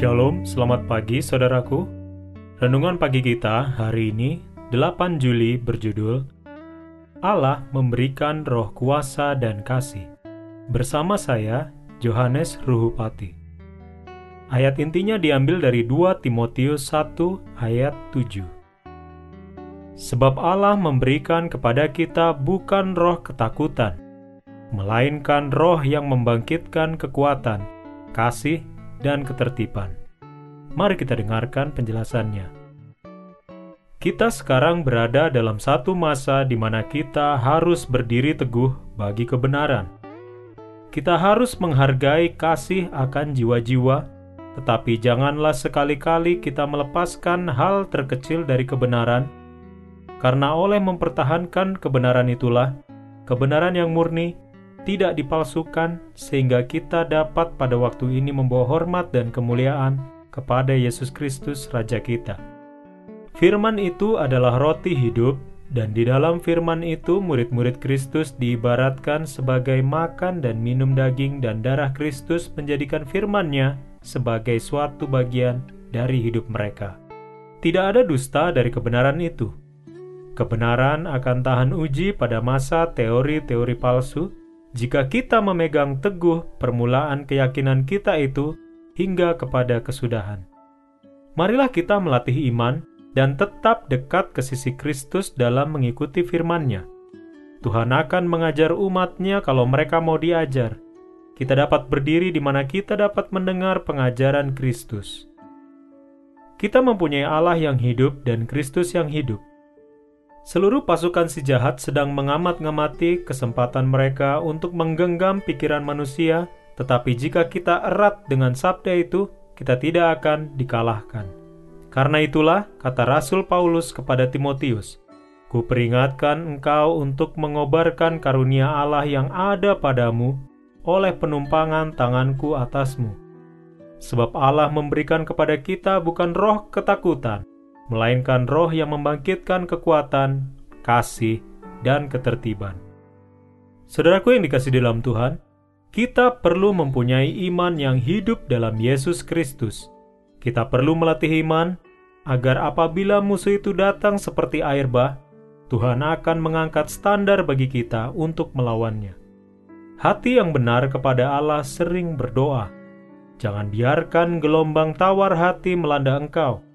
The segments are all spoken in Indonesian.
Shalom, selamat pagi saudaraku. Renungan pagi kita hari ini, 8 Juli berjudul Allah memberikan roh kuasa dan kasih. Bersama saya, Johannes Ruhupati. Ayat intinya diambil dari 2 Timotius 1 ayat 7. Sebab Allah memberikan kepada kita bukan roh ketakutan, melainkan roh yang membangkitkan kekuatan, kasih, dan ketertiban. Mari kita dengarkan penjelasannya. Kita sekarang berada dalam satu masa di mana kita harus berdiri teguh bagi kebenaran. Kita harus menghargai kasih akan jiwa-jiwa, tetapi janganlah sekali-kali kita melepaskan hal terkecil dari kebenaran, karena oleh mempertahankan kebenaran itulah kebenaran yang murni tidak dipalsukan, sehingga kita dapat pada waktu ini membawa hormat dan kemuliaan kepada Yesus Kristus, Raja kita. Firman itu adalah roti hidup, dan di dalam firman itu murid-murid Kristus diibaratkan sebagai makan dan minum daging dan darah Kristus menjadikan firman-Nya sebagai suatu bagian dari hidup mereka. Tidak ada dusta dari kebenaran itu. Kebenaran akan tahan uji pada masa teori-teori palsu, jika kita memegang teguh permulaan keyakinan kita itu hingga kepada kesudahan. Marilah kita melatih iman dan tetap dekat ke sisi Kristus dalam mengikuti firman-Nya. Tuhan akan mengajar umatnya kalau mereka mau diajar. Kita dapat berdiri di mana kita dapat mendengar pengajaran Kristus. Kita mempunyai Allah yang hidup dan Kristus yang hidup. Seluruh pasukan si jahat sedang mengamat-ngamati kesempatan mereka untuk menggenggam pikiran manusia, tetapi jika kita erat dengan sabda itu, kita tidak akan dikalahkan. Karena itulah, kata Rasul Paulus kepada Timotius, Kuperingatkan engkau untuk mengobarkan karunia Allah yang ada padamu oleh penumpangan tanganku atasmu. Sebab Allah memberikan kepada kita bukan roh ketakutan, melainkan roh yang membangkitkan kekuatan, kasih, dan ketertiban. Saudaraku yang dikasih dalam Tuhan, kita perlu mempunyai iman yang hidup dalam Yesus Kristus. Kita perlu melatih iman agar apabila musuh itu datang seperti air bah, Tuhan akan mengangkat standar bagi kita untuk melawannya. Hati yang benar kepada Allah sering berdoa. Jangan biarkan gelombang tawar hati melanda engkau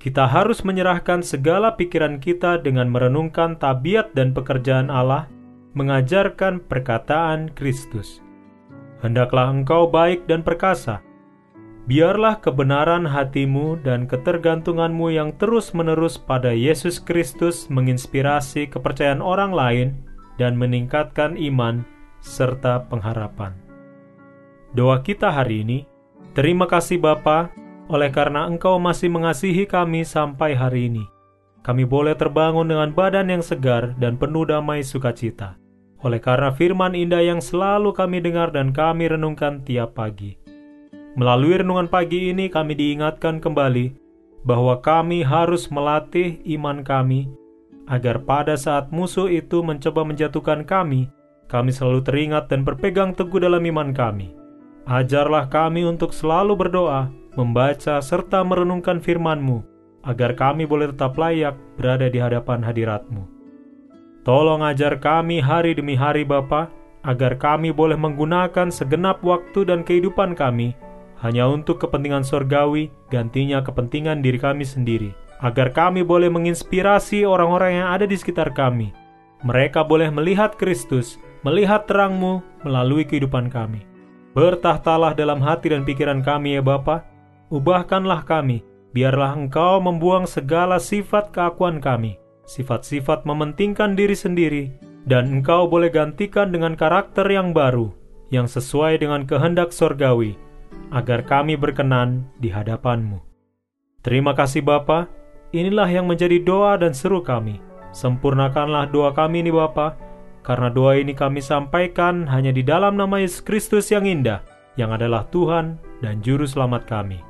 kita harus menyerahkan segala pikiran kita dengan merenungkan tabiat dan pekerjaan Allah, mengajarkan perkataan Kristus. Hendaklah engkau baik dan perkasa. Biarlah kebenaran hatimu dan ketergantunganmu yang terus-menerus pada Yesus Kristus menginspirasi kepercayaan orang lain dan meningkatkan iman serta pengharapan. Doa kita hari ini, terima kasih Bapa oleh karena Engkau masih mengasihi kami sampai hari ini. Kami boleh terbangun dengan badan yang segar dan penuh damai sukacita. Oleh karena firman indah yang selalu kami dengar dan kami renungkan tiap pagi. Melalui renungan pagi ini kami diingatkan kembali bahwa kami harus melatih iman kami agar pada saat musuh itu mencoba menjatuhkan kami, kami selalu teringat dan berpegang teguh dalam iman kami. Ajarlah kami untuk selalu berdoa membaca serta merenungkan firman-Mu, agar kami boleh tetap layak berada di hadapan hadirat-Mu. Tolong ajar kami hari demi hari Bapa, agar kami boleh menggunakan segenap waktu dan kehidupan kami hanya untuk kepentingan sorgawi, gantinya kepentingan diri kami sendiri, agar kami boleh menginspirasi orang-orang yang ada di sekitar kami. Mereka boleh melihat Kristus, melihat terangmu melalui kehidupan kami. Bertahtalah dalam hati dan pikiran kami ya Bapa, ubahkanlah kami, biarlah Engkau membuang segala sifat keakuan kami, sifat-sifat mementingkan diri sendiri, dan Engkau boleh gantikan dengan karakter yang baru, yang sesuai dengan kehendak sorgawi, agar kami berkenan di hadapan-Mu. Terima kasih Bapa, inilah yang menjadi doa dan seru kami. Sempurnakanlah doa kami ini Bapa, karena doa ini kami sampaikan hanya di dalam nama Yesus Kristus yang indah, yang adalah Tuhan dan Juru Selamat kami.